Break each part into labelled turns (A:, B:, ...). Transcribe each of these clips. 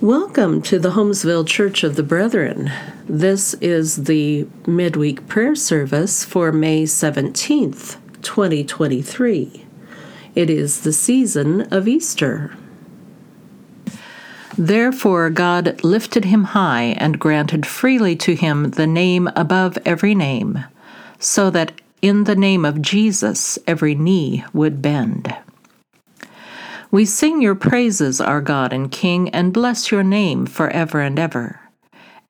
A: Welcome to the Holmesville Church of the Brethren. This is the midweek prayer service for May 17th, 2023. It is the season of Easter. Therefore, God lifted him high and granted freely to him the name above every name, so that in the name of Jesus every knee would bend. We sing your praises, our God and King, and bless your name forever and ever.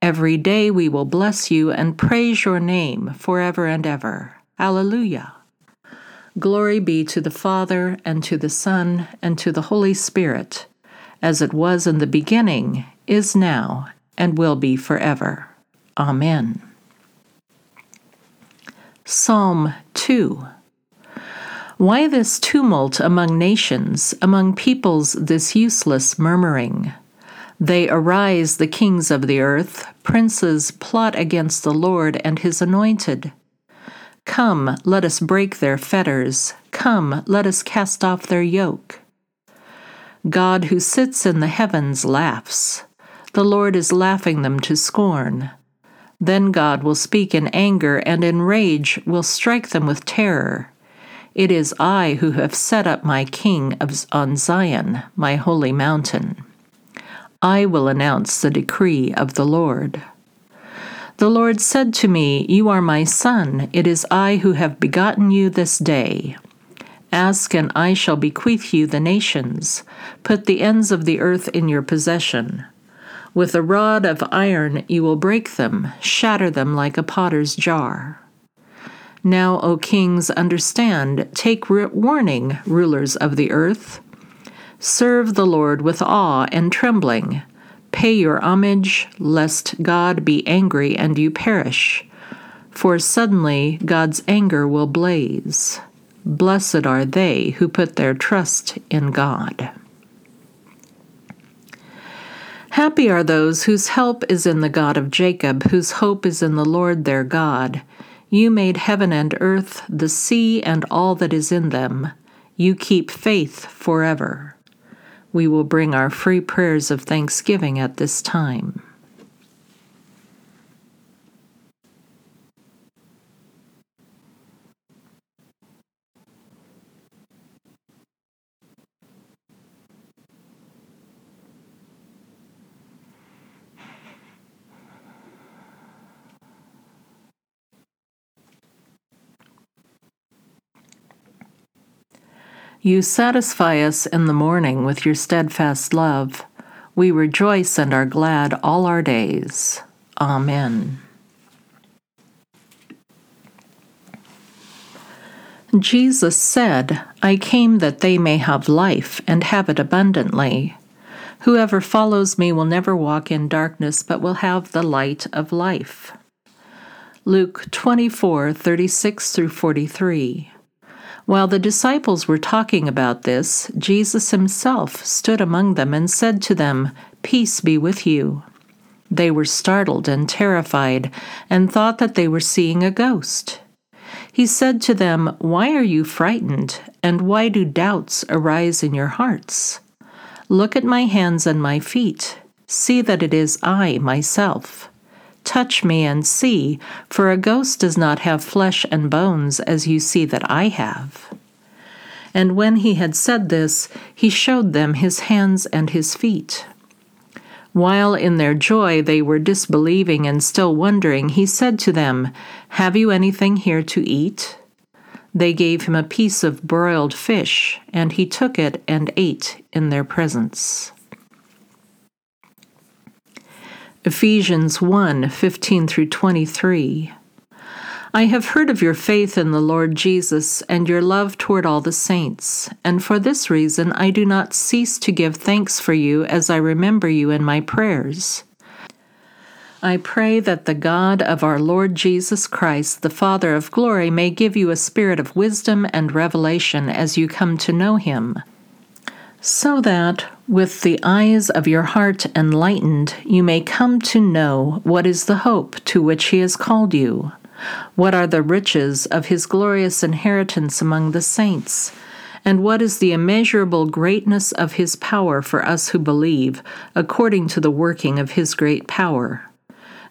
A: Every day we will bless you and praise your name forever and ever. Alleluia. Glory be to the Father, and to the Son, and to the Holy Spirit, as it was in the beginning, is now, and will be forever. Amen. Psalm 2 why this tumult among nations, among peoples this useless murmuring? They arise, the kings of the earth, princes plot against the Lord and his anointed. Come, let us break their fetters. Come, let us cast off their yoke. God who sits in the heavens laughs. The Lord is laughing them to scorn. Then God will speak in anger and in rage will strike them with terror. It is I who have set up my king on Zion, my holy mountain. I will announce the decree of the Lord. The Lord said to me, You are my son, it is I who have begotten you this day. Ask, and I shall bequeath you the nations. Put the ends of the earth in your possession. With a rod of iron you will break them, shatter them like a potter's jar. Now, O kings, understand, take warning, rulers of the earth. Serve the Lord with awe and trembling. Pay your homage, lest God be angry and you perish. For suddenly God's anger will blaze. Blessed are they who put their trust in God. Happy are those whose help is in the God of Jacob, whose hope is in the Lord their God. You made heaven and earth, the sea, and all that is in them. You keep faith forever. We will bring our free prayers of thanksgiving at this time. You satisfy us in the morning with your steadfast love. We rejoice and are glad all our days. Amen. Jesus said, I came that they may have life and have it abundantly. Whoever follows me will never walk in darkness, but will have the light of life. Luke 24 36 through 43. While the disciples were talking about this, Jesus himself stood among them and said to them, Peace be with you. They were startled and terrified and thought that they were seeing a ghost. He said to them, Why are you frightened, and why do doubts arise in your hearts? Look at my hands and my feet. See that it is I myself. Touch me and see, for a ghost does not have flesh and bones as you see that I have. And when he had said this, he showed them his hands and his feet. While in their joy they were disbelieving and still wondering, he said to them, Have you anything here to eat? They gave him a piece of broiled fish, and he took it and ate in their presence. Ephesians 1 15 through 23. I have heard of your faith in the Lord Jesus and your love toward all the saints, and for this reason I do not cease to give thanks for you as I remember you in my prayers. I pray that the God of our Lord Jesus Christ, the Father of glory, may give you a spirit of wisdom and revelation as you come to know him so that, with the eyes of your heart enlightened, you may come to know what is the hope to which He has called you, what are the riches of His glorious inheritance among the saints, And what is the immeasurable greatness of his power for us who believe, according to the working of his great power?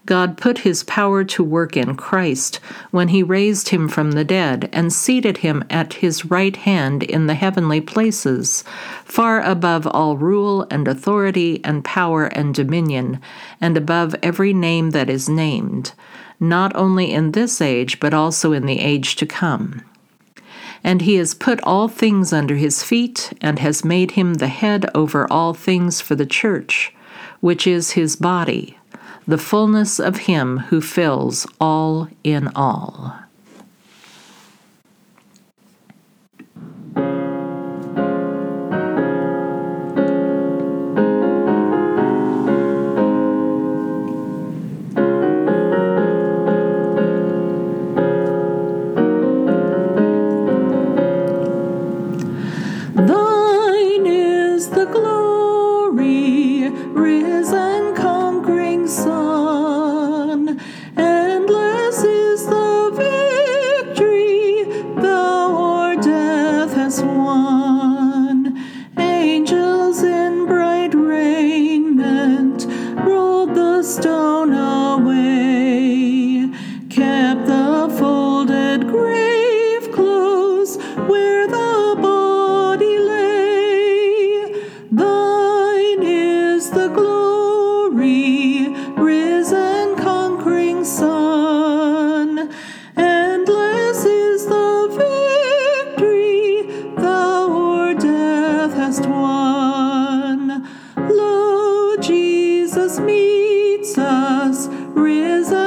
A: God put his power to work in Christ when he raised him from the dead and seated him at his right hand in the heavenly places, far above all rule and authority and power and dominion, and above every name that is named, not only in this age, but also in the age to come. And he has put all things under his feet, and has made him the head over all things for the church, which is his body the fullness of Him who fills all in all. Lo, Jesus meets us risen.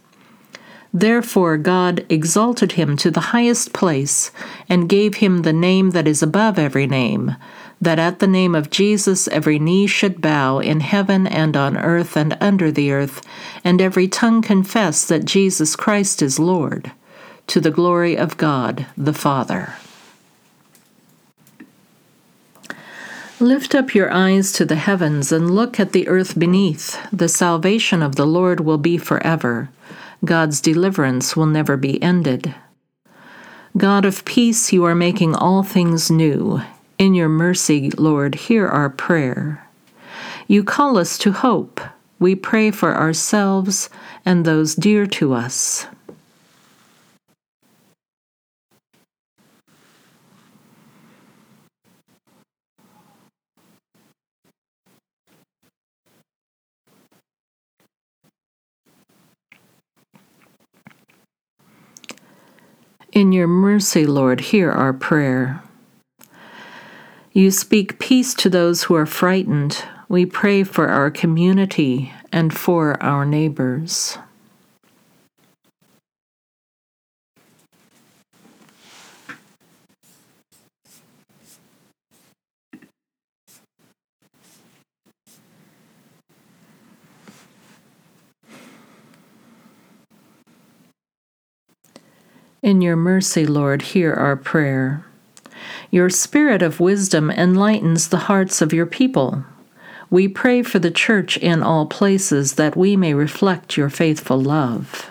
A: Therefore God exalted him to the highest place, and gave him the name that is above every name, that at the name of Jesus every knee should bow in heaven and on earth and under the earth, and every tongue confess that Jesus Christ is Lord, to the glory of God the Father. Lift up your eyes to the heavens and look at the earth beneath. The salvation of the Lord will be forever. God's deliverance will never be ended. God of peace, you are making all things new. In your mercy, Lord, hear our prayer. You call us to hope. We pray for ourselves and those dear to us. In your mercy, Lord, hear our prayer. You speak peace to those who are frightened. We pray for our community and for our neighbors. In your mercy, Lord, hear our prayer. Your spirit of wisdom enlightens the hearts of your people. We pray for the church in all places that we may reflect your faithful love.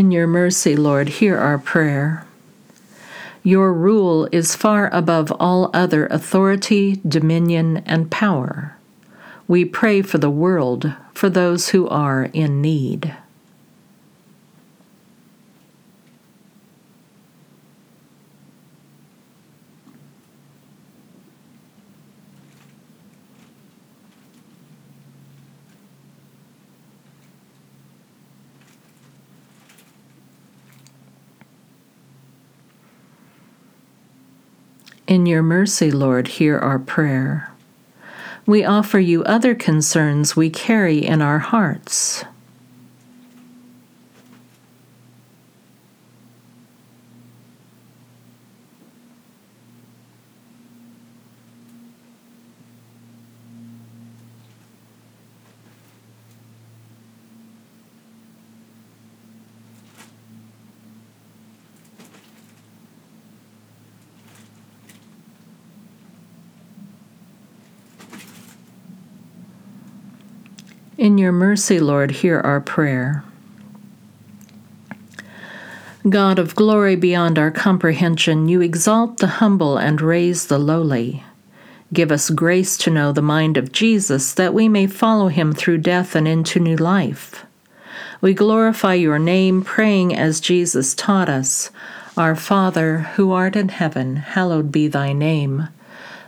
A: In your mercy, Lord, hear our prayer. Your rule is far above all other authority, dominion, and power. We pray for the world, for those who are in need. In your mercy, Lord, hear our prayer. We offer you other concerns we carry in our hearts. In your mercy, Lord, hear our prayer. God of glory beyond our comprehension, you exalt the humble and raise the lowly. Give us grace to know the mind of Jesus, that we may follow him through death and into new life. We glorify your name, praying as Jesus taught us Our Father, who art in heaven, hallowed be thy name.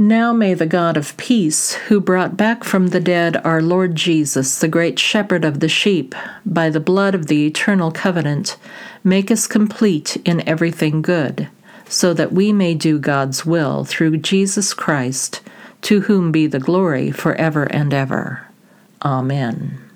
A: Now may the God of peace, who brought back from the dead our Lord Jesus, the great shepherd of the sheep, by the blood of the eternal covenant, make us complete in everything good, so that we may do God's will through Jesus Christ, to whom be the glory forever and ever. Amen.